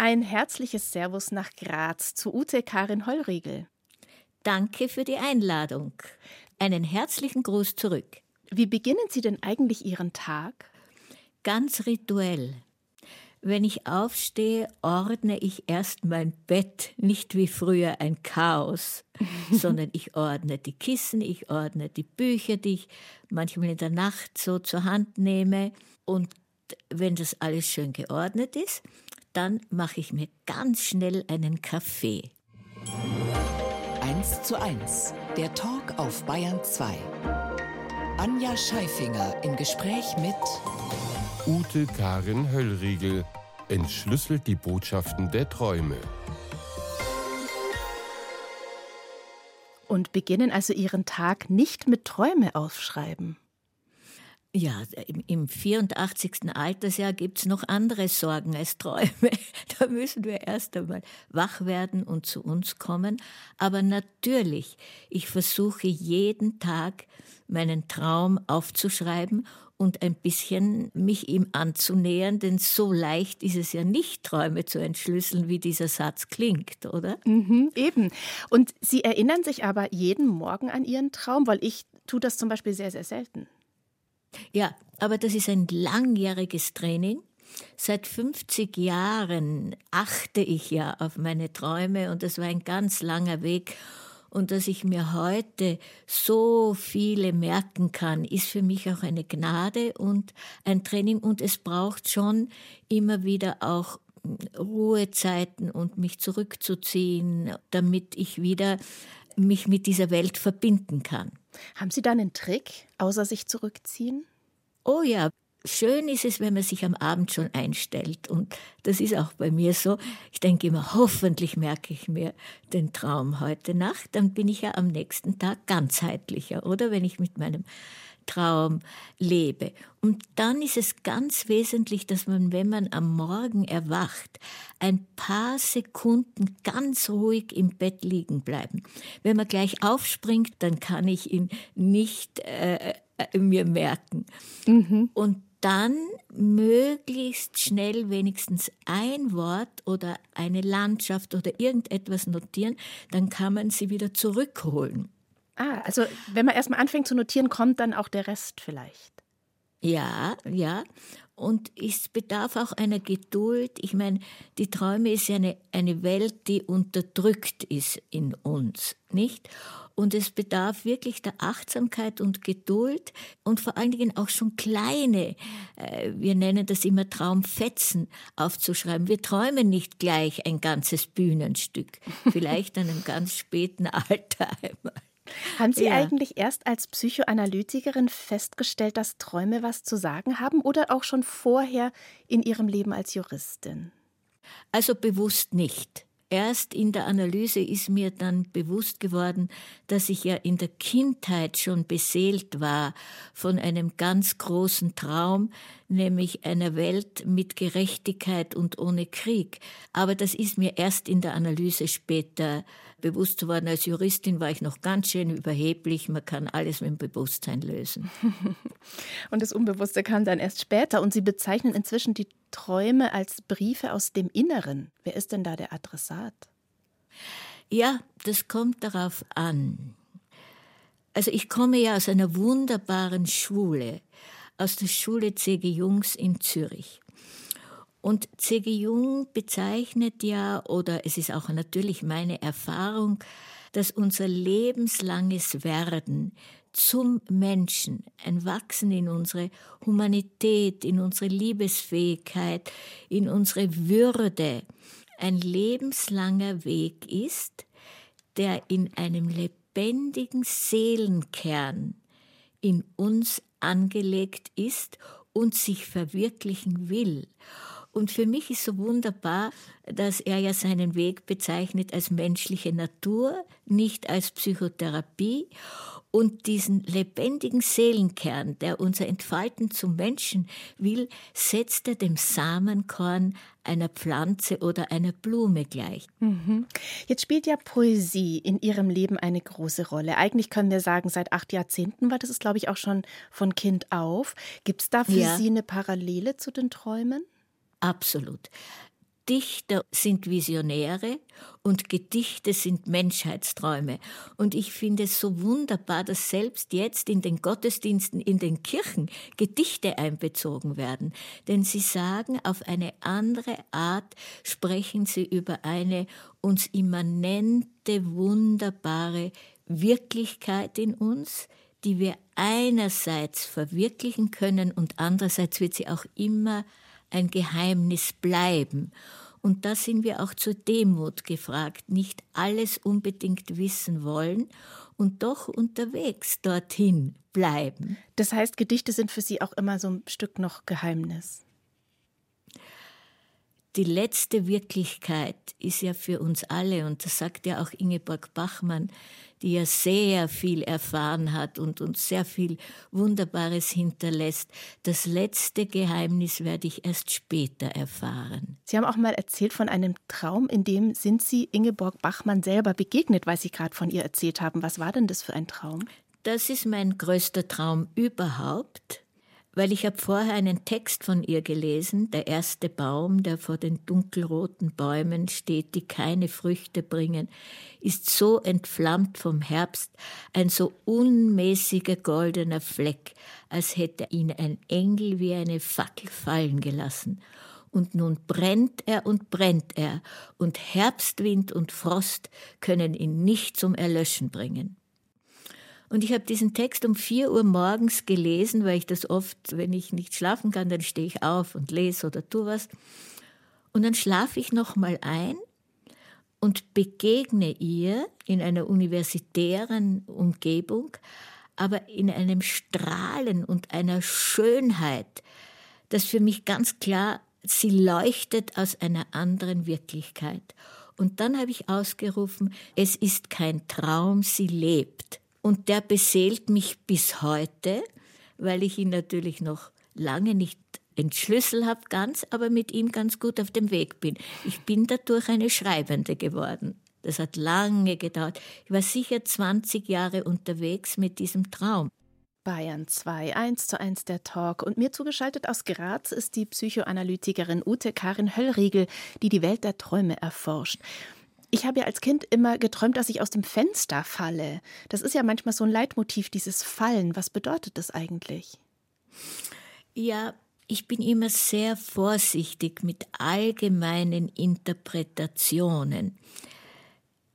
Ein herzliches Servus nach Graz zu Ute Karin Heulriegel. Danke für die Einladung. Einen herzlichen Gruß zurück. Wie beginnen Sie denn eigentlich Ihren Tag? Ganz rituell. Wenn ich aufstehe, ordne ich erst mein Bett, nicht wie früher ein Chaos, sondern ich ordne die Kissen, ich ordne die Bücher, die ich manchmal in der Nacht so zur Hand nehme. Und wenn das alles schön geordnet ist, dann mache ich mir ganz schnell einen Kaffee. 1 zu 1, der Talk auf Bayern 2. Anja Scheifinger im Gespräch mit Ute Karin Höllriegel entschlüsselt die Botschaften der Träume. Und beginnen also Ihren Tag nicht mit Träume aufschreiben. Ja, im 84. Altersjahr gibt es noch andere Sorgen als Träume. Da müssen wir erst einmal wach werden und zu uns kommen. Aber natürlich, ich versuche jeden Tag meinen Traum aufzuschreiben und ein bisschen mich ihm anzunähern, denn so leicht ist es ja nicht, Träume zu entschlüsseln, wie dieser Satz klingt, oder? Mhm, eben. Und Sie erinnern sich aber jeden Morgen an Ihren Traum, weil ich tue das zum Beispiel sehr, sehr selten. Ja, aber das ist ein langjähriges Training. Seit 50 Jahren achte ich ja auf meine Träume und das war ein ganz langer Weg und dass ich mir heute so viele merken kann, ist für mich auch eine Gnade und ein Training und es braucht schon immer wieder auch Ruhezeiten und mich zurückzuziehen, damit ich wieder mich mit dieser Welt verbinden kann. Haben Sie da einen Trick, außer sich zurückziehen? Oh ja, Schön ist es, wenn man sich am Abend schon einstellt. Und das ist auch bei mir so. Ich denke immer, hoffentlich merke ich mir den Traum heute Nacht. Dann bin ich ja am nächsten Tag ganzheitlicher, oder? Wenn ich mit meinem Traum lebe. Und dann ist es ganz wesentlich, dass man, wenn man am Morgen erwacht, ein paar Sekunden ganz ruhig im Bett liegen bleiben. Wenn man gleich aufspringt, dann kann ich ihn nicht äh, äh mir merken. Mhm. Und dann möglichst schnell wenigstens ein Wort oder eine Landschaft oder irgendetwas notieren, dann kann man sie wieder zurückholen. Ah, also wenn man erstmal anfängt zu notieren, kommt dann auch der Rest vielleicht. Ja, ja. Und es bedarf auch einer Geduld. Ich meine, die Träume ist ja eine, eine Welt, die unterdrückt ist in uns, nicht? Und es bedarf wirklich der Achtsamkeit und Geduld und vor allen Dingen auch schon kleine, äh, wir nennen das immer Traumfetzen aufzuschreiben. Wir träumen nicht gleich ein ganzes Bühnenstück, vielleicht an einem ganz späten Alter einmal. Haben Sie ja. eigentlich erst als Psychoanalytikerin festgestellt, dass Träume was zu sagen haben oder auch schon vorher in Ihrem Leben als Juristin? Also bewusst nicht. Erst in der Analyse ist mir dann bewusst geworden, dass ich ja in der Kindheit schon beseelt war von einem ganz großen Traum, nämlich einer Welt mit Gerechtigkeit und ohne Krieg. Aber das ist mir erst in der Analyse später bewusst geworden. Als Juristin war ich noch ganz schön überheblich. Man kann alles mit dem Bewusstsein lösen. und das Unbewusste kam dann erst später. Und Sie bezeichnen inzwischen die Träume als Briefe aus dem Inneren. Wer ist denn da der Adressat? Ja, das kommt darauf an. Also ich komme ja aus einer wunderbaren Schule, aus der Schule C.G. Jungs in Zürich. Und C.G. Jung bezeichnet ja, oder es ist auch natürlich meine Erfahrung, dass unser lebenslanges Werden zum Menschen, ein Wachsen in unsere Humanität, in unsere Liebesfähigkeit, in unsere Würde, ein lebenslanger Weg ist, der in einem lebendigen Seelenkern in uns angelegt ist und sich verwirklichen will. Und für mich ist so wunderbar, dass er ja seinen Weg bezeichnet als menschliche Natur, nicht als Psychotherapie. Und diesen lebendigen Seelenkern, der unser Entfalten zum Menschen will, setzt er dem Samenkorn einer Pflanze oder einer Blume gleich. Mhm. Jetzt spielt ja Poesie in Ihrem Leben eine große Rolle. Eigentlich können wir sagen, seit acht Jahrzehnten war das, ist, glaube ich, auch schon von Kind auf. Gibt es da für ja. Sie eine Parallele zu den Träumen? Absolut. Dichter sind Visionäre und Gedichte sind Menschheitsträume. Und ich finde es so wunderbar, dass selbst jetzt in den Gottesdiensten, in den Kirchen Gedichte einbezogen werden. Denn sie sagen, auf eine andere Art sprechen sie über eine uns immanente, wunderbare Wirklichkeit in uns, die wir einerseits verwirklichen können und andererseits wird sie auch immer ein Geheimnis bleiben. Und da sind wir auch zur Demut gefragt, nicht alles unbedingt wissen wollen und doch unterwegs dorthin bleiben. Das heißt, Gedichte sind für Sie auch immer so ein Stück noch Geheimnis die letzte Wirklichkeit ist ja für uns alle, und das sagt ja auch Ingeborg Bachmann, die ja sehr viel erfahren hat und uns sehr viel Wunderbares hinterlässt. Das letzte Geheimnis werde ich erst später erfahren. Sie haben auch mal erzählt von einem Traum, in dem sind Sie Ingeborg Bachmann selber begegnet, weil Sie gerade von ihr erzählt haben. Was war denn das für ein Traum? Das ist mein größter Traum überhaupt weil ich habe vorher einen Text von ihr gelesen, der erste Baum, der vor den dunkelroten Bäumen steht, die keine Früchte bringen, ist so entflammt vom Herbst, ein so unmäßiger goldener Fleck, als hätte ihn ein Engel wie eine Fackel fallen gelassen. Und nun brennt er und brennt er, und Herbstwind und Frost können ihn nicht zum Erlöschen bringen. Und ich habe diesen Text um vier Uhr morgens gelesen, weil ich das oft, wenn ich nicht schlafen kann, dann stehe ich auf und lese oder tu was. Und dann schlafe ich noch mal ein und begegne ihr in einer universitären Umgebung, aber in einem Strahlen und einer Schönheit, das für mich ganz klar, sie leuchtet aus einer anderen Wirklichkeit. Und dann habe ich ausgerufen, es ist kein Traum, sie lebt. Und der beseelt mich bis heute, weil ich ihn natürlich noch lange nicht entschlüssel habe ganz, aber mit ihm ganz gut auf dem Weg bin. Ich bin dadurch eine Schreibende geworden. Das hat lange gedauert. Ich war sicher 20 Jahre unterwegs mit diesem Traum. Bayern 2, 1 zu 1 der Talk. Und mir zugeschaltet aus Graz ist die Psychoanalytikerin Ute Karin Höllriegel, die die Welt der Träume erforscht. Ich habe ja als Kind immer geträumt, dass ich aus dem Fenster falle. Das ist ja manchmal so ein Leitmotiv, dieses Fallen. Was bedeutet das eigentlich? Ja, ich bin immer sehr vorsichtig mit allgemeinen Interpretationen.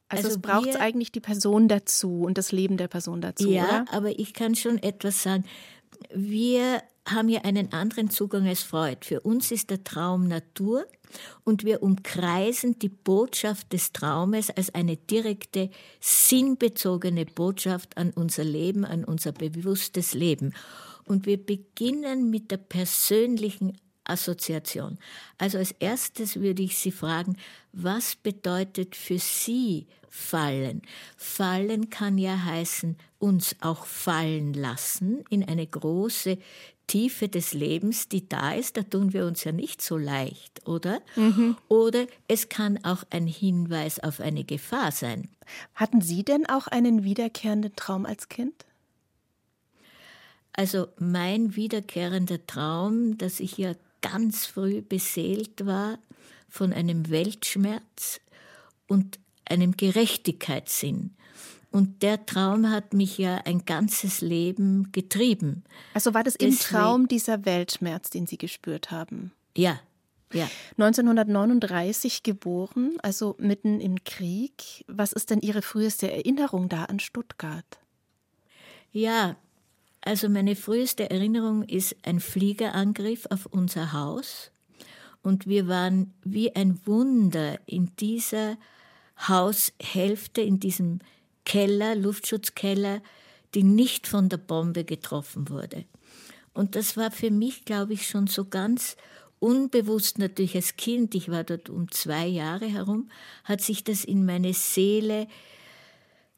Also, also es braucht eigentlich die Person dazu und das Leben der Person dazu. Ja, oder? aber ich kann schon etwas sagen. Wir haben ja einen anderen Zugang als Freud. Für uns ist der Traum Natur und wir umkreisen die Botschaft des Traumes als eine direkte, sinnbezogene Botschaft an unser Leben, an unser bewusstes Leben. Und wir beginnen mit der persönlichen Assoziation. Also als erstes würde ich Sie fragen, was bedeutet für Sie fallen? Fallen kann ja heißen, uns auch fallen lassen in eine große Tiefe des Lebens, die da ist, da tun wir uns ja nicht so leicht, oder? Mhm. Oder es kann auch ein Hinweis auf eine Gefahr sein. Hatten Sie denn auch einen wiederkehrenden Traum als Kind? Also mein wiederkehrender Traum, dass ich ja ganz früh beseelt war von einem Weltschmerz und einem Gerechtigkeitssinn. Und der Traum hat mich ja ein ganzes Leben getrieben. Also war das Deswegen, im Traum dieser Weltschmerz, den Sie gespürt haben? Ja, ja. 1939 geboren, also mitten im Krieg. Was ist denn Ihre früheste Erinnerung da an Stuttgart? Ja, also meine früheste Erinnerung ist ein Fliegerangriff auf unser Haus. Und wir waren wie ein Wunder in dieser Haushälfte, in diesem Keller, Luftschutzkeller, die nicht von der Bombe getroffen wurde. Und das war für mich, glaube ich, schon so ganz unbewusst natürlich als Kind, ich war dort um zwei Jahre herum, hat sich das in meine Seele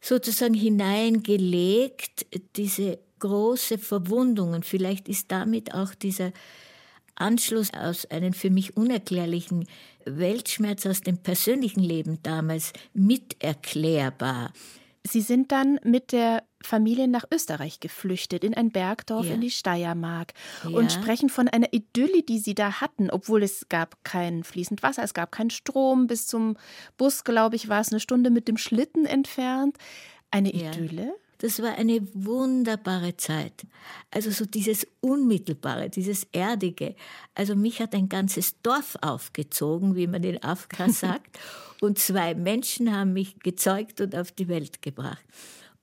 sozusagen hineingelegt, diese große Verwundung. Und vielleicht ist damit auch dieser Anschluss aus einem für mich unerklärlichen Weltschmerz aus dem persönlichen Leben damals miterklärbar. Sie sind dann mit der Familien nach Österreich geflüchtet, in ein Bergdorf Ja. in die Steiermark Ja. und sprechen von einer Idylle, die sie da hatten, obwohl es gab kein fließend Wasser, es gab keinen Strom. Bis zum Bus, glaube ich, war es eine Stunde mit dem Schlitten entfernt. Eine Ja. Idylle? Das war eine wunderbare Zeit. Also so dieses Unmittelbare, dieses Erdige. Also mich hat ein ganzes Dorf aufgezogen, wie man in Afrika sagt. Und zwei Menschen haben mich gezeugt und auf die Welt gebracht.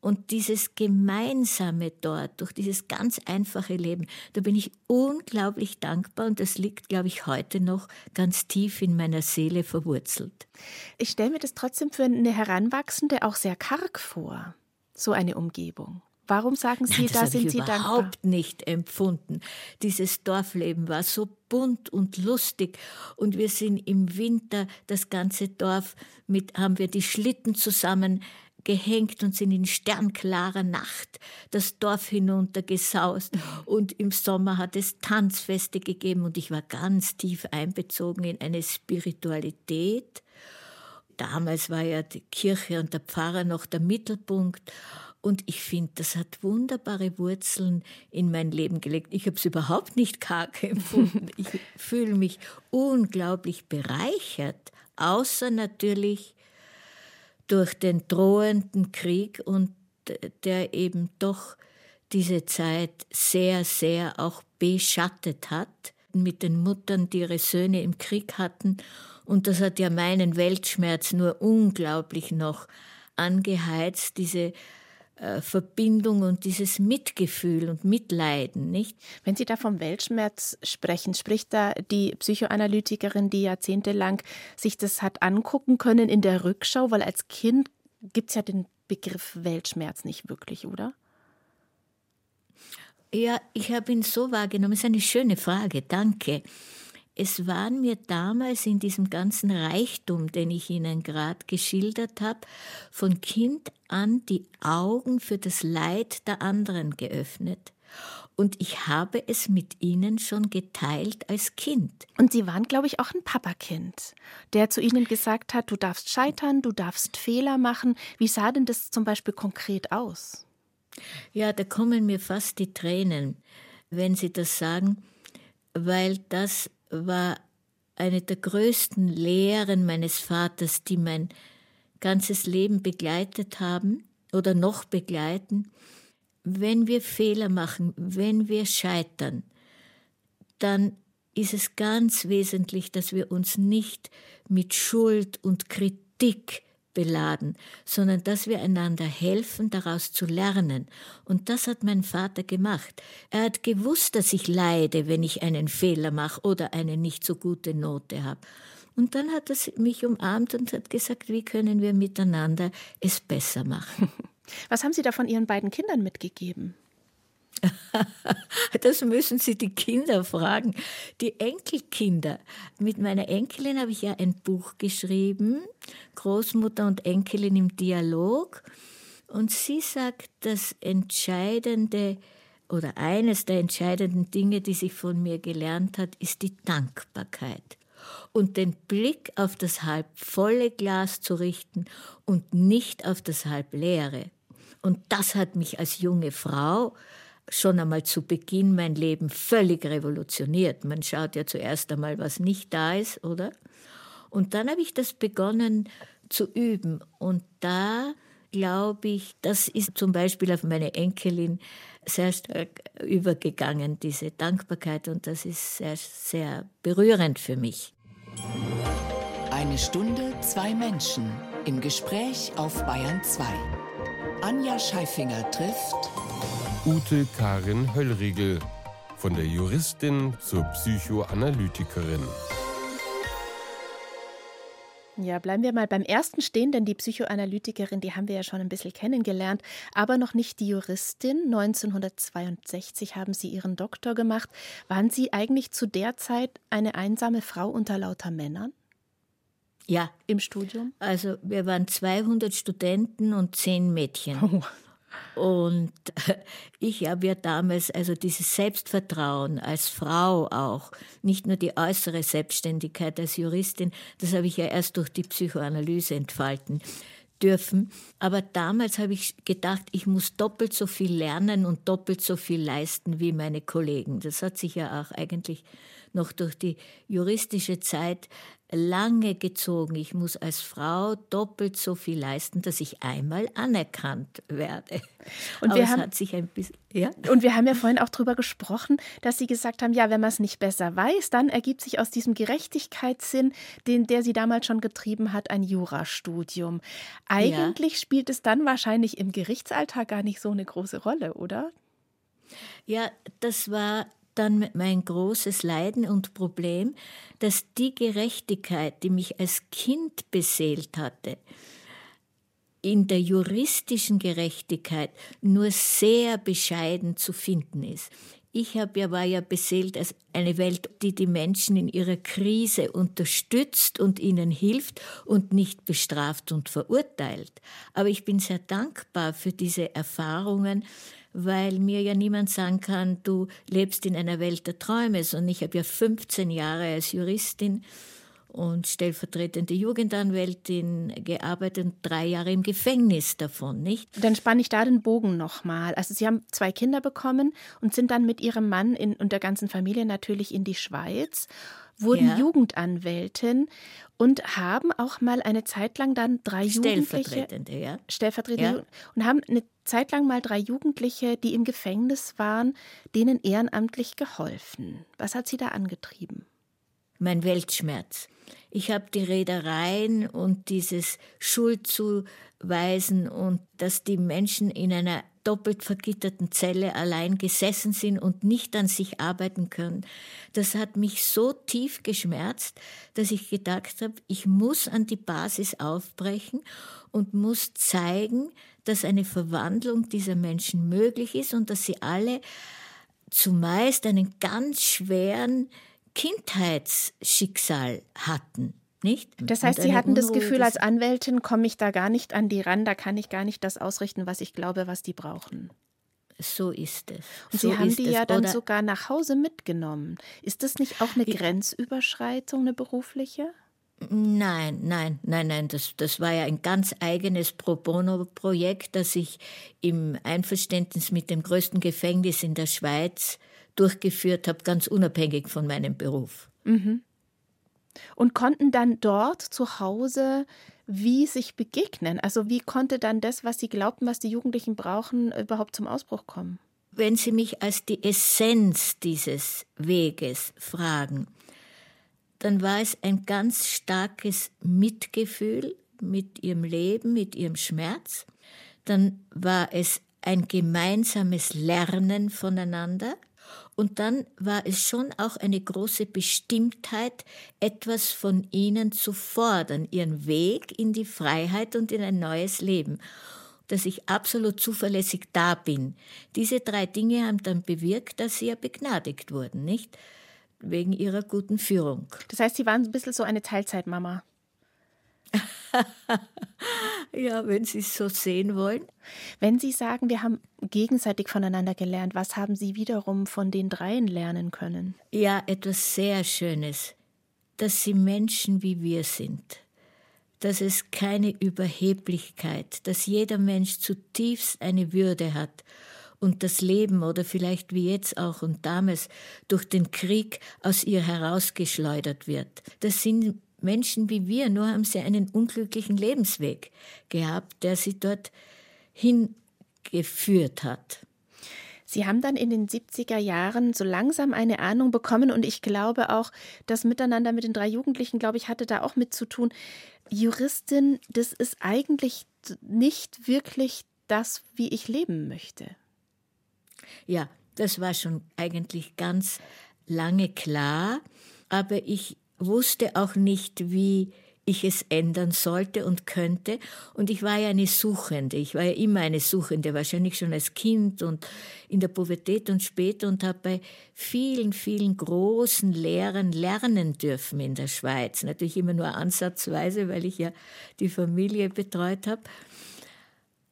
Und dieses Gemeinsame dort, durch dieses ganz einfache Leben, da bin ich unglaublich dankbar und das liegt, glaube ich, heute noch ganz tief in meiner Seele verwurzelt. Ich stelle mir das trotzdem für eine Heranwachsende auch sehr karg vor, so eine Umgebung. Warum sagen Sie, Nein, da habe sind ich Sie dankbar? überhaupt nicht empfunden. Dieses Dorfleben war so bunt und lustig und wir sind im Winter das ganze Dorf mit haben wir die Schlitten zusammen gehängt und sind in sternklarer Nacht das Dorf hinuntergesaust und im Sommer hat es Tanzfeste gegeben und ich war ganz tief einbezogen in eine Spiritualität. Damals war ja die Kirche und der Pfarrer noch der Mittelpunkt. Und ich finde, das hat wunderbare Wurzeln in mein Leben gelegt. Ich habe es überhaupt nicht karg empfunden. Ich fühle mich unglaublich bereichert, außer natürlich durch den drohenden Krieg und der eben doch diese Zeit sehr, sehr auch beschattet hat mit den Muttern, die ihre Söhne im Krieg hatten. Und das hat ja meinen Weltschmerz nur unglaublich noch angeheizt, diese äh, Verbindung und dieses Mitgefühl und Mitleiden, nicht? Wenn Sie da vom Weltschmerz sprechen, spricht da die Psychoanalytikerin, die jahrzehntelang sich das hat angucken können in der Rückschau, weil als Kind gibt es ja den Begriff Weltschmerz nicht wirklich, oder? Ja, ich habe ihn so wahrgenommen. Das ist eine schöne Frage, danke. Es waren mir damals in diesem ganzen Reichtum, den ich Ihnen gerade geschildert habe, von Kind an die Augen für das Leid der anderen geöffnet. Und ich habe es mit Ihnen schon geteilt als Kind. Und Sie waren, glaube ich, auch ein Papakind, der zu Ihnen gesagt hat, du darfst scheitern, du darfst Fehler machen. Wie sah denn das zum Beispiel konkret aus? Ja, da kommen mir fast die Tränen, wenn Sie das sagen, weil das war eine der größten Lehren meines Vaters, die mein ganzes Leben begleitet haben oder noch begleiten. Wenn wir Fehler machen, wenn wir scheitern, dann ist es ganz wesentlich, dass wir uns nicht mit Schuld und Kritik beladen, sondern dass wir einander helfen, daraus zu lernen. Und das hat mein Vater gemacht. Er hat gewusst, dass ich leide, wenn ich einen Fehler mache oder eine nicht so gute Note habe. Und dann hat er mich umarmt und hat gesagt, wie können wir miteinander es besser machen. Was haben Sie da von Ihren beiden Kindern mitgegeben? Das müssen Sie die Kinder fragen. Die Enkelkinder. Mit meiner Enkelin habe ich ja ein Buch geschrieben, Großmutter und Enkelin im Dialog. Und sie sagt, das Entscheidende oder eines der entscheidenden Dinge, die sie von mir gelernt hat, ist die Dankbarkeit. Und den Blick auf das halb volle Glas zu richten und nicht auf das halb leere. Und das hat mich als junge Frau schon einmal zu Beginn mein Leben völlig revolutioniert. Man schaut ja zuerst einmal, was nicht da ist, oder? Und dann habe ich das begonnen zu üben. Und da glaube ich, das ist zum Beispiel auf meine Enkelin sehr stark übergegangen, diese Dankbarkeit. Und das ist sehr, sehr berührend für mich. Eine Stunde, zwei Menschen im Gespräch auf Bayern 2. Anja Scheifinger trifft Ute Karin Höllriegel, von der Juristin zur Psychoanalytikerin. Ja, bleiben wir mal beim ersten stehen, denn die Psychoanalytikerin, die haben wir ja schon ein bisschen kennengelernt, aber noch nicht die Juristin. 1962 haben Sie Ihren Doktor gemacht. Waren Sie eigentlich zu der Zeit eine einsame Frau unter lauter Männern Ja, im Studium? also wir waren 200 Studenten und 10 Mädchen. Und ich habe ja damals also dieses Selbstvertrauen als Frau auch, nicht nur die äußere Selbstständigkeit als Juristin, das habe ich ja erst durch die Psychoanalyse entfalten. dürfen. Aber damals habe ich gedacht, ich muss doppelt so viel lernen und doppelt so viel leisten wie meine Kollegen. Das hat sich ja auch eigentlich noch durch die juristische Zeit lange gezogen. Ich muss als Frau doppelt so viel leisten, dass ich einmal anerkannt werde. Und wir, haben, bisschen, ja? und wir haben ja vorhin auch darüber gesprochen, dass Sie gesagt haben, ja, wenn man es nicht besser weiß, dann ergibt sich aus diesem Gerechtigkeitssinn, den, der Sie damals schon getrieben hat, ein Jurastudium. Eigentlich ja. spielt es dann wahrscheinlich im Gerichtsalltag gar nicht so eine große Rolle, oder? Ja, das war dann mein großes Leiden und Problem, dass die Gerechtigkeit, die mich als Kind beseelt hatte, in der juristischen Gerechtigkeit nur sehr bescheiden zu finden ist. Ich hab ja, war ja beseelt als eine Welt, die die Menschen in ihrer Krise unterstützt und ihnen hilft und nicht bestraft und verurteilt. Aber ich bin sehr dankbar für diese Erfahrungen, weil mir ja niemand sagen kann, du lebst in einer Welt der Träume, sondern ich habe ja 15 Jahre als Juristin und stellvertretende Jugendanwältin gearbeitet und drei Jahre im Gefängnis davon, nicht? Dann spanne ich da den Bogen nochmal. Also Sie haben zwei Kinder bekommen und sind dann mit Ihrem Mann in, und der ganzen Familie natürlich in die Schweiz, wurden ja. Jugendanwältin und haben auch mal eine Zeit lang dann drei Jugendliche Stellvertretende, ja. Stellvertretende ja. und haben eine Zeit lang mal drei Jugendliche, die im Gefängnis waren, denen ehrenamtlich geholfen. Was hat sie da angetrieben? Mein Weltschmerz. Ich habe die Reedereien und dieses Schuldzuweisen und dass die Menschen in einer doppelt vergitterten Zelle allein gesessen sind und nicht an sich arbeiten können. Das hat mich so tief geschmerzt, dass ich gedacht habe, ich muss an die Basis aufbrechen und muss zeigen, dass eine Verwandlung dieser Menschen möglich ist und dass sie alle zumeist einen ganz schweren Kindheitsschicksal hatten. Nicht? Das heißt, Sie hatten das Gefühl, als Anwältin komme ich da gar nicht an die ran, da kann ich gar nicht das ausrichten, was ich glaube, was die brauchen. So ist es. Und so Sie haben die ja dann Oder sogar nach Hause mitgenommen. Ist das nicht auch eine Grenzüberschreitung, eine berufliche? Nein, nein, nein, nein. Das, das war ja ein ganz eigenes Pro Bono-Projekt, das ich im Einverständnis mit dem größten Gefängnis in der Schweiz durchgeführt habe, ganz unabhängig von meinem Beruf. Mhm und konnten dann dort zu Hause wie sich begegnen. Also wie konnte dann das, was sie glaubten, was die Jugendlichen brauchen, überhaupt zum Ausbruch kommen? Wenn Sie mich als die Essenz dieses Weges fragen, dann war es ein ganz starkes Mitgefühl mit ihrem Leben, mit ihrem Schmerz. Dann war es ein gemeinsames Lernen voneinander. Und dann war es schon auch eine große Bestimmtheit, etwas von ihnen zu fordern, ihren Weg in die Freiheit und in ein neues Leben dass ich absolut zuverlässig da bin. Diese drei Dinge haben dann bewirkt, dass sie ja begnadigt wurden, nicht? Wegen ihrer guten Führung. Das heißt, Sie waren ein bisschen so eine Teilzeitmama. ja, wenn Sie es so sehen wollen. Wenn Sie sagen, wir haben gegenseitig voneinander gelernt, was haben Sie wiederum von den dreien lernen können? Ja, etwas sehr Schönes, dass sie Menschen wie wir sind, dass es keine Überheblichkeit, dass jeder Mensch zutiefst eine Würde hat und das Leben oder vielleicht wie jetzt auch und damals durch den Krieg aus ihr herausgeschleudert wird. Das sind Menschen wie wir, nur haben sie einen unglücklichen Lebensweg gehabt, der sie dort hingeführt hat. Sie haben dann in den 70er Jahren so langsam eine Ahnung bekommen und ich glaube auch, das Miteinander mit den drei Jugendlichen, glaube ich, hatte da auch mit zu tun. Juristin, das ist eigentlich nicht wirklich das, wie ich leben möchte. Ja, das war schon eigentlich ganz lange klar, aber ich wusste auch nicht, wie ich es ändern sollte und könnte. Und ich war ja eine Suchende. Ich war ja immer eine Suchende, wahrscheinlich schon als Kind und in der Pubertät und später und habe bei vielen, vielen großen Lehrern lernen dürfen in der Schweiz. Natürlich immer nur ansatzweise, weil ich ja die Familie betreut habe.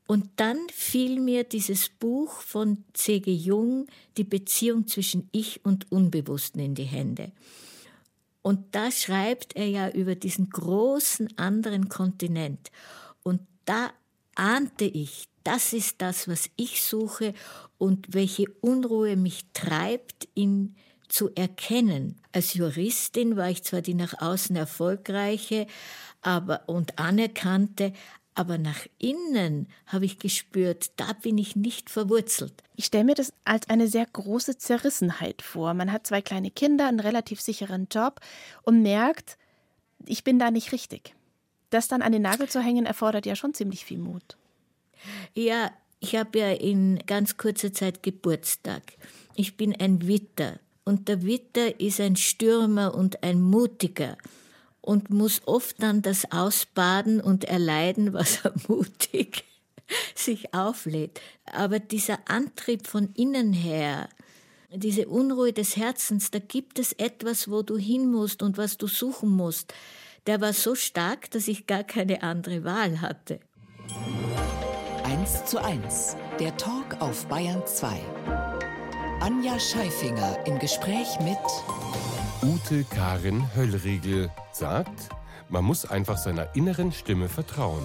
Und dann fiel mir dieses Buch von C.G. Jung, Die Beziehung zwischen Ich und Unbewussten, in die Hände. Und da schreibt er ja über diesen großen anderen Kontinent. Und da ahnte ich, das ist das, was ich suche und welche Unruhe mich treibt, ihn zu erkennen. Als Juristin war ich zwar die nach außen erfolgreiche aber, und anerkannte, aber nach innen habe ich gespürt, da bin ich nicht verwurzelt. Ich stelle mir das als eine sehr große Zerrissenheit vor. Man hat zwei kleine Kinder, einen relativ sicheren Job und merkt, ich bin da nicht richtig. Das dann an den Nagel zu hängen, erfordert ja schon ziemlich viel Mut. Ja, ich habe ja in ganz kurzer Zeit Geburtstag. Ich bin ein Witter. Und der Witter ist ein Stürmer und ein Mutiger und muss oft dann das ausbaden und erleiden, was er mutig sich auflädt. Aber dieser Antrieb von innen her, diese Unruhe des Herzens, da gibt es etwas, wo du hin musst und was du suchen musst. Der war so stark, dass ich gar keine andere Wahl hatte. 1 zu 1, der Talk auf Bayern 2. Anja Scheifinger im Gespräch mit Ute Karin Höllriegel sagt, man muss einfach seiner inneren Stimme vertrauen.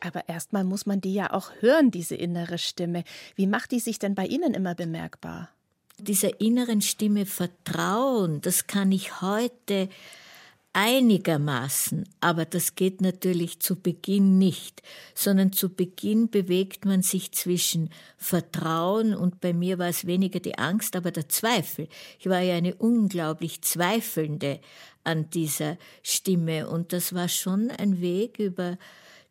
Aber erstmal muss man die ja auch hören, diese innere Stimme. Wie macht die sich denn bei Ihnen immer bemerkbar? Dieser inneren Stimme vertrauen, das kann ich heute einigermaßen, aber das geht natürlich zu Beginn nicht, sondern zu Beginn bewegt man sich zwischen Vertrauen und bei mir war es weniger die Angst, aber der Zweifel. Ich war ja eine unglaublich zweifelnde an dieser Stimme und das war schon ein Weg über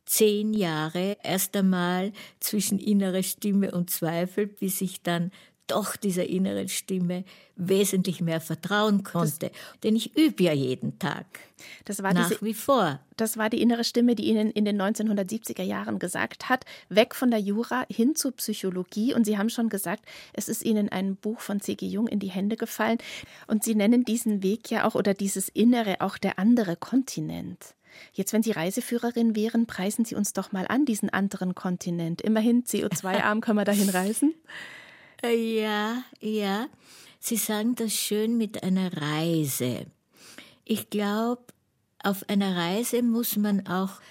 zehn Jahre erst einmal zwischen innerer Stimme und Zweifel, bis ich dann doch dieser inneren Stimme wesentlich mehr vertrauen konnte. Das, Denn ich übe ja jeden Tag. Das war nach diese, wie vor. Das war die innere Stimme, die Ihnen in den 1970er Jahren gesagt hat, weg von der Jura hin zur Psychologie. Und Sie haben schon gesagt, es ist Ihnen ein Buch von C.G. Jung in die Hände gefallen. Und Sie nennen diesen Weg ja auch oder dieses Innere auch der andere Kontinent. Jetzt, wenn Sie Reiseführerin wären, preisen Sie uns doch mal an, diesen anderen Kontinent. Immerhin CO2-arm können wir dahin reisen. Ja, ja. Sie sagen das schön mit einer Reise. Ich glaube, auf einer Reise muss man auch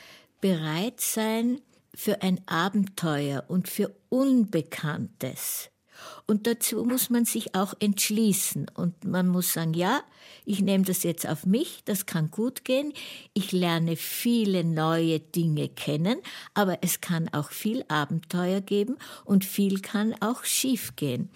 bereit sein für ein Abenteuer und für Unbekanntes. Und dazu muss man sich auch entschließen. Und man muss sagen, ja, ich nehme das jetzt auf mich, das kann gut gehen. Ich lerne viele neue Dinge kennen, aber es kann auch viel Abenteuer geben und viel kann auch schief gehen.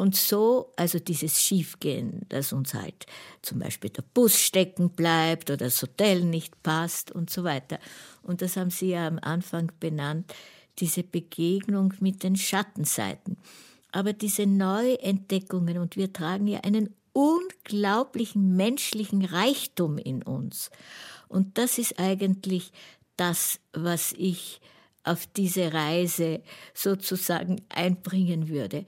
Und so, also dieses Schiefgehen, dass uns halt zum Beispiel der Bus stecken bleibt oder das Hotel nicht passt und so weiter. Und das haben Sie ja am Anfang benannt, diese Begegnung mit den Schattenseiten. Aber diese Neuentdeckungen, und wir tragen ja einen unglaublichen menschlichen Reichtum in uns. Und das ist eigentlich das, was ich auf diese Reise sozusagen einbringen würde.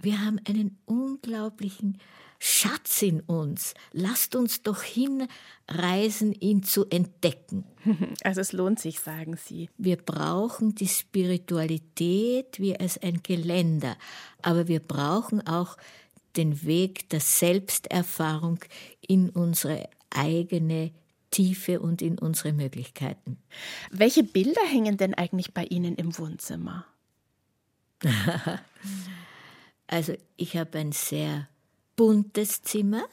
Wir haben einen unglaublichen Schatz in uns. Lasst uns doch hinreisen, ihn zu entdecken. Also es lohnt sich, sagen Sie. Wir brauchen die Spiritualität wie als ein Geländer, aber wir brauchen auch den Weg der Selbsterfahrung in unsere eigene Tiefe und in unsere Möglichkeiten. Welche Bilder hängen denn eigentlich bei Ihnen im Wohnzimmer? also ich habe ein sehr buntes Zimmer.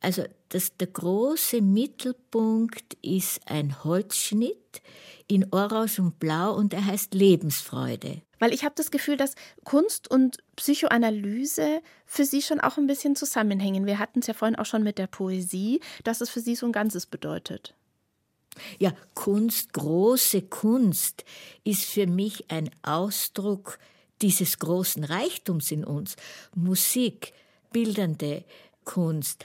Also das, der große Mittelpunkt ist ein Holzschnitt in Orange und Blau und er heißt Lebensfreude. Weil ich habe das Gefühl, dass Kunst und Psychoanalyse für Sie schon auch ein bisschen zusammenhängen. Wir hatten es ja vorhin auch schon mit der Poesie, dass es für Sie so ein Ganzes bedeutet. Ja, Kunst, große Kunst ist für mich ein Ausdruck dieses großen Reichtums in uns. Musik, bildende Kunst,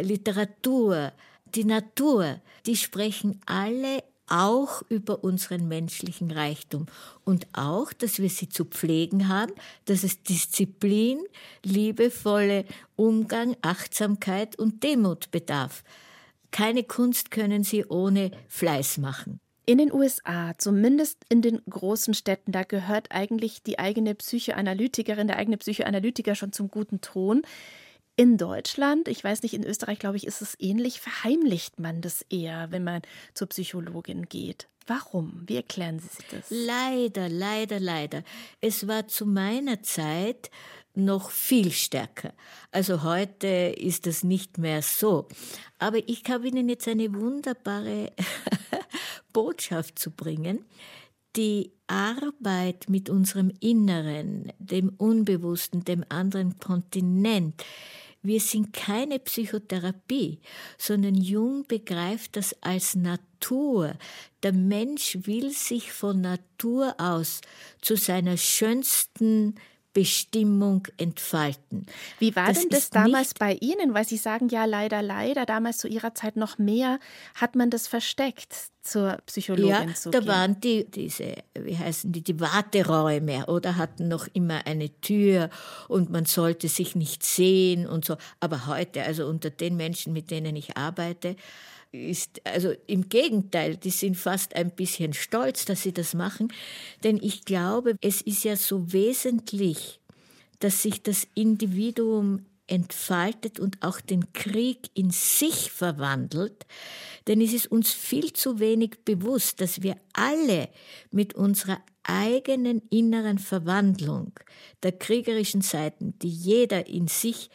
Literatur, die Natur, die sprechen alle auch über unseren menschlichen Reichtum und auch, dass wir sie zu pflegen haben, dass es Disziplin, liebevolle Umgang, Achtsamkeit und Demut bedarf. Keine Kunst können sie ohne Fleiß machen. In den USA, zumindest in den großen Städten, da gehört eigentlich die eigene Psychoanalytikerin, der eigene Psychoanalytiker schon zum guten Ton. In Deutschland, ich weiß nicht, in Österreich, glaube ich, ist es ähnlich, verheimlicht man das eher, wenn man zur Psychologin geht. Warum? Wie erklären Sie sich das? Leider, leider, leider. Es war zu meiner Zeit noch viel stärker. Also heute ist es nicht mehr so. Aber ich habe Ihnen jetzt eine wunderbare Botschaft zu bringen. Die Arbeit mit unserem Inneren, dem Unbewussten, dem anderen Kontinent, wir sind keine Psychotherapie, sondern Jung begreift das als Natur. Der Mensch will sich von Natur aus zu seiner schönsten Bestimmung entfalten. Wie war das denn das damals bei Ihnen? Weil Sie sagen ja leider, leider, damals zu Ihrer Zeit noch mehr, hat man das versteckt, zur Psychologin ja, zu gehen? da waren die, diese, wie heißen die, die Warteräume oder hatten noch immer eine Tür und man sollte sich nicht sehen und so. Aber heute, also unter den Menschen, mit denen ich arbeite, ist, also im Gegenteil, die sind fast ein bisschen stolz, dass sie das machen, denn ich glaube, es ist ja so wesentlich, dass sich das Individuum entfaltet und auch den Krieg in sich verwandelt, denn es ist uns viel zu wenig bewusst, dass wir alle mit unserer eigenen inneren Verwandlung der kriegerischen Seiten, die jeder in sich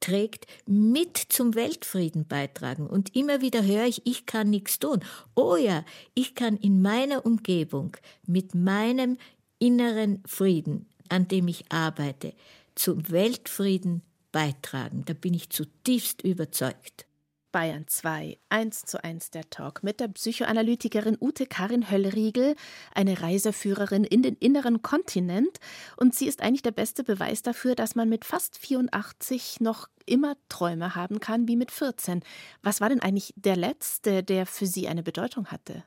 trägt, mit zum Weltfrieden beitragen. Und immer wieder höre ich, ich kann nichts tun. Oh ja, ich kann in meiner Umgebung mit meinem inneren Frieden, an dem ich arbeite, zum Weltfrieden beitragen. Da bin ich zutiefst überzeugt. Bayern 2, 1 zu 1 der Talk mit der Psychoanalytikerin Ute Karin Höllriegel, eine Reiseführerin in den inneren Kontinent. Und sie ist eigentlich der beste Beweis dafür, dass man mit fast 84 noch immer Träume haben kann wie mit 14. Was war denn eigentlich der letzte, der für Sie eine Bedeutung hatte?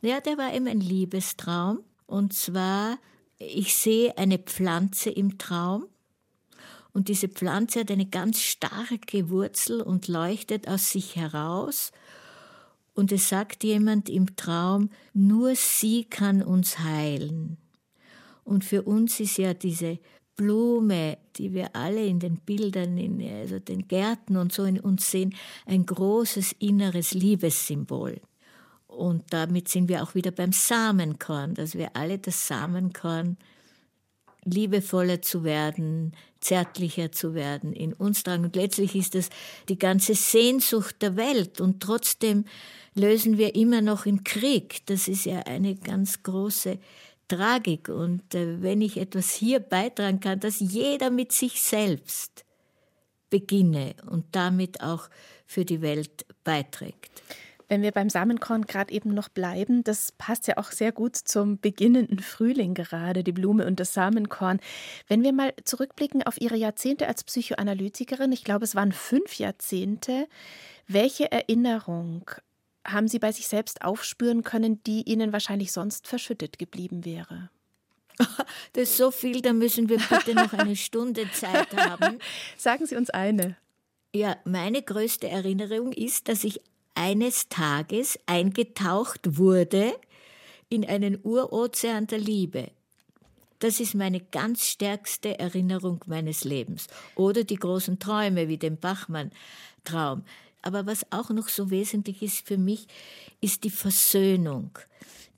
Ja, der war eben ein Liebestraum. Und zwar, ich sehe eine Pflanze im Traum und diese Pflanze hat eine ganz starke Wurzel und leuchtet aus sich heraus. Und es sagt jemand im Traum, nur sie kann uns heilen. Und für uns ist ja diese Blume, die wir alle in den Bildern, in also den Gärten und so in uns sehen, ein großes inneres Liebessymbol. Und damit sind wir auch wieder beim Samenkorn, dass wir alle das Samenkorn liebevoller zu werden, zärtlicher zu werden in uns tragen. Und letztlich ist das die ganze Sehnsucht der Welt. Und trotzdem lösen wir immer noch im Krieg. Das ist ja eine ganz große Tragik. Und äh, wenn ich etwas hier beitragen kann, dass jeder mit sich selbst beginne und damit auch für die Welt beiträgt. Wenn wir beim Samenkorn gerade eben noch bleiben, das passt ja auch sehr gut zum beginnenden Frühling gerade, die Blume und das Samenkorn. Wenn wir mal zurückblicken auf Ihre Jahrzehnte als Psychoanalytikerin, ich glaube, es waren fünf Jahrzehnte, welche Erinnerung haben Sie bei sich selbst aufspüren können, die Ihnen wahrscheinlich sonst verschüttet geblieben wäre? Das ist so viel, da müssen wir bitte noch eine Stunde Zeit haben. Sagen Sie uns eine. Ja, meine größte Erinnerung ist, dass ich eines Tages eingetaucht wurde in einen Urozean der Liebe. Das ist meine ganz stärkste Erinnerung meines Lebens. Oder die großen Träume wie den Bachmann-Traum. Aber was auch noch so wesentlich ist für mich, ist die Versöhnung.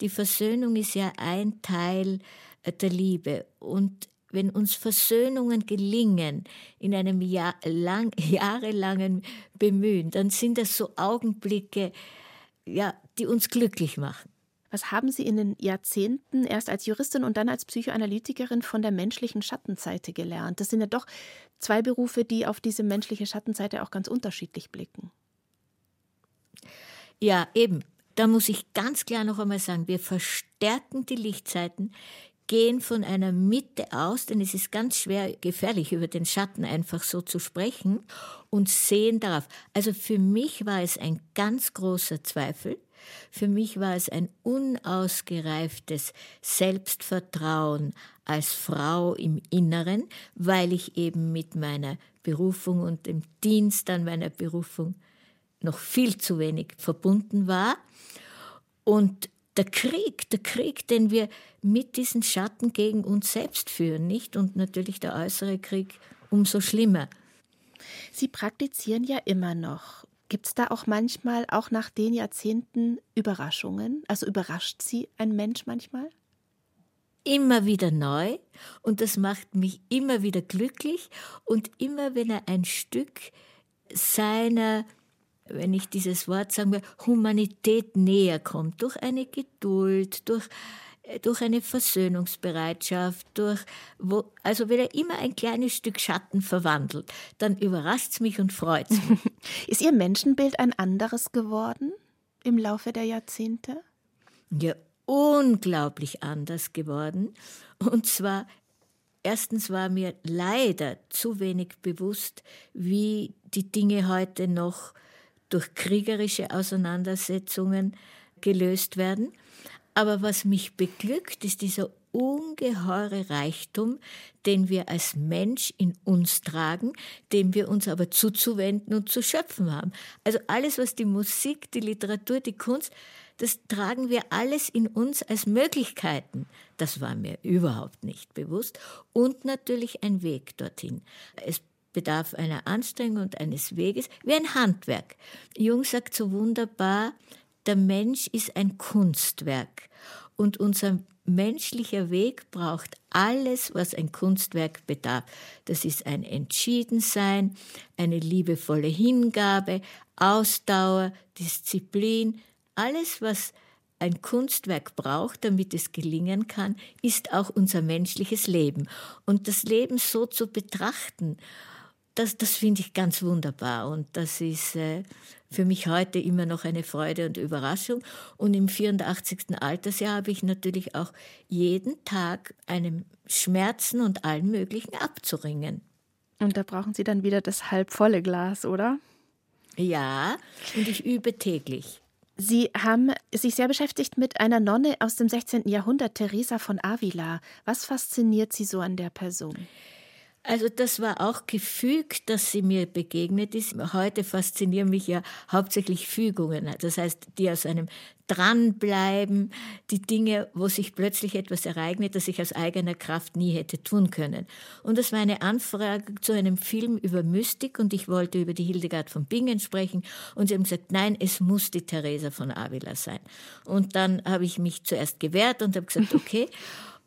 Die Versöhnung ist ja ein Teil der Liebe. Und wenn uns Versöhnungen gelingen in einem Jahr, lang, jahrelangen Bemühen, dann sind das so Augenblicke, ja, die uns glücklich machen. Was haben Sie in den Jahrzehnten erst als Juristin und dann als Psychoanalytikerin von der menschlichen Schattenseite gelernt? Das sind ja doch zwei Berufe, die auf diese menschliche Schattenseite auch ganz unterschiedlich blicken. Ja, eben. Da muss ich ganz klar noch einmal sagen, wir verstärken die Lichtseiten, gehen von einer Mitte aus, denn es ist ganz schwer gefährlich, über den Schatten einfach so zu sprechen und sehen darauf. Also für mich war es ein ganz großer Zweifel. Für mich war es ein unausgereiftes Selbstvertrauen als Frau im Inneren, weil ich eben mit meiner Berufung und dem Dienst an meiner Berufung noch viel zu wenig verbunden war. Und der Krieg, der Krieg, den wir mit diesen Schatten gegen uns selbst führen, nicht? Und natürlich der äußere Krieg umso schlimmer. Sie praktizieren ja immer noch. Gibt es da auch manchmal, auch nach den Jahrzehnten, Überraschungen? Also überrascht Sie ein Mensch manchmal? Immer wieder neu und das macht mich immer wieder glücklich und immer wenn er ein Stück seiner wenn ich dieses Wort sagen will, Humanität näher kommt, durch eine Geduld, durch, äh, durch eine Versöhnungsbereitschaft, durch, wo, also wenn er immer ein kleines Stück Schatten verwandelt, dann überrascht es mich und freut es mich. Ist Ihr Menschenbild ein anderes geworden im Laufe der Jahrzehnte? Ja, unglaublich anders geworden. Und zwar Erstens war mir leider zu wenig bewusst, wie die Dinge heute noch durch kriegerische Auseinandersetzungen gelöst werden. Aber was mich beglückt, ist dieser ungeheure Reichtum, den wir als Mensch in uns tragen, dem wir uns aber zuzuwenden und zu schöpfen haben. Also alles, was die Musik, die Literatur, die Kunst, das tragen wir alles in uns als Möglichkeiten. Das war mir überhaupt nicht bewusst. Und natürlich ein Weg dorthin. Es bedarf einer Anstrengung und eines Weges, wie ein Handwerk. Jung sagt so wunderbar, der Mensch ist ein Kunstwerk und unser menschlicher Weg braucht alles, was ein Kunstwerk bedarf. Das ist ein Entschiedensein, eine liebevolle Hingabe, Ausdauer, Disziplin, alles, was ein Kunstwerk braucht, damit es gelingen kann, ist auch unser menschliches Leben. Und das Leben so zu betrachten das, das finde ich ganz wunderbar und das ist äh, für mich heute immer noch eine Freude und Überraschung. Und im 84. Altersjahr habe ich natürlich auch jeden Tag einem Schmerzen und allen möglichen abzuringen. Und da brauchen Sie dann wieder das halbvolle Glas, oder? Ja, und ich übe täglich. Sie haben sich sehr beschäftigt mit einer Nonne aus dem 16. Jahrhundert, Teresa von Avila. Was fasziniert Sie so an der Person? Also das war auch gefügt, dass sie mir begegnet ist. Heute faszinieren mich ja hauptsächlich Fügungen, das heißt, die aus einem Dranbleiben, die Dinge, wo sich plötzlich etwas ereignet, das ich aus eigener Kraft nie hätte tun können. Und das war eine Anfrage zu einem Film über Mystik und ich wollte über die Hildegard von Bingen sprechen und sie haben gesagt, nein, es muss die Theresa von Avila sein. Und dann habe ich mich zuerst gewehrt und habe gesagt, okay.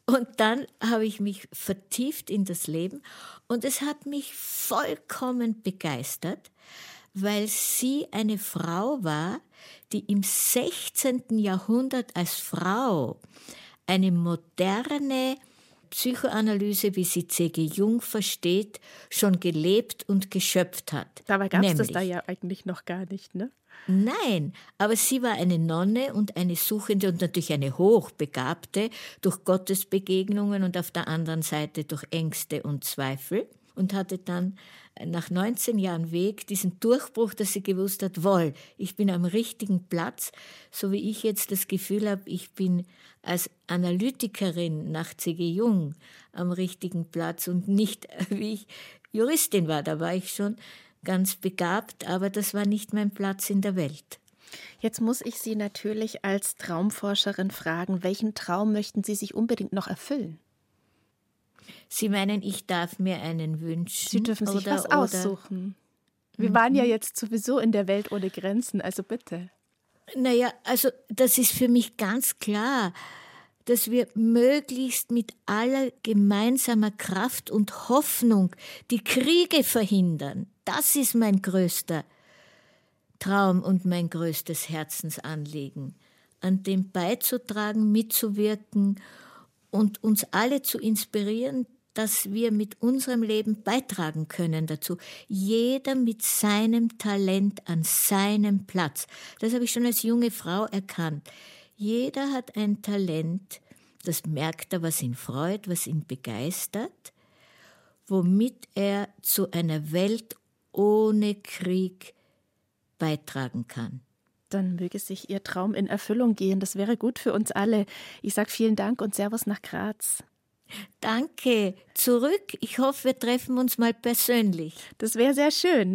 Und dann habe ich mich vertieft in das Leben und es hat mich vollkommen begeistert, weil sie eine Frau war, die im 16. Jahrhundert als Frau eine moderne Psychoanalyse, wie sie C.G. Jung versteht, schon gelebt und geschöpft hat. Dabei gab es das da ja eigentlich noch gar nicht, ne? Nein, aber sie war eine Nonne und eine Suchende und natürlich eine Hochbegabte durch Gottesbegegnungen und auf der anderen Seite durch Ängste und Zweifel und hatte dann nach 19 Jahren Weg diesen Durchbruch, dass sie gewusst hat, wohl, ich bin am richtigen Platz, so wie ich jetzt das Gefühl habe, ich bin als Analytikerin nach C.G. Jung am richtigen Platz und nicht wie ich Juristin war, da war ich schon ganz begabt, aber das war nicht mein Platz in der Welt. Jetzt muss ich Sie natürlich als Traumforscherin fragen, welchen Traum möchten Sie sich unbedingt noch erfüllen? Sie meinen, ich darf mir einen wünschen? Sie dürfen sich oder, was aussuchen. Wir waren ja mhm. jetzt sowieso in der Welt ohne Grenzen, also bitte. Naja, also das ist für mich ganz klar dass wir möglichst mit aller gemeinsamer Kraft und Hoffnung die Kriege verhindern. Das ist mein größter Traum und mein größtes Herzensanliegen, an dem beizutragen, mitzuwirken und uns alle zu inspirieren, dass wir mit unserem Leben beitragen können dazu. Jeder mit seinem Talent an seinem Platz. Das habe ich schon als junge Frau erkannt. Jeder hat ein Talent, das merkt er, was ihn freut, was ihn begeistert, womit er zu einer Welt ohne Krieg beitragen kann. Dann möge sich Ihr Traum in Erfüllung gehen. Das wäre gut für uns alle. Ich sage vielen Dank und Servus nach Graz. Danke. Zurück. Ich hoffe, wir treffen uns mal persönlich. Das wäre sehr schön.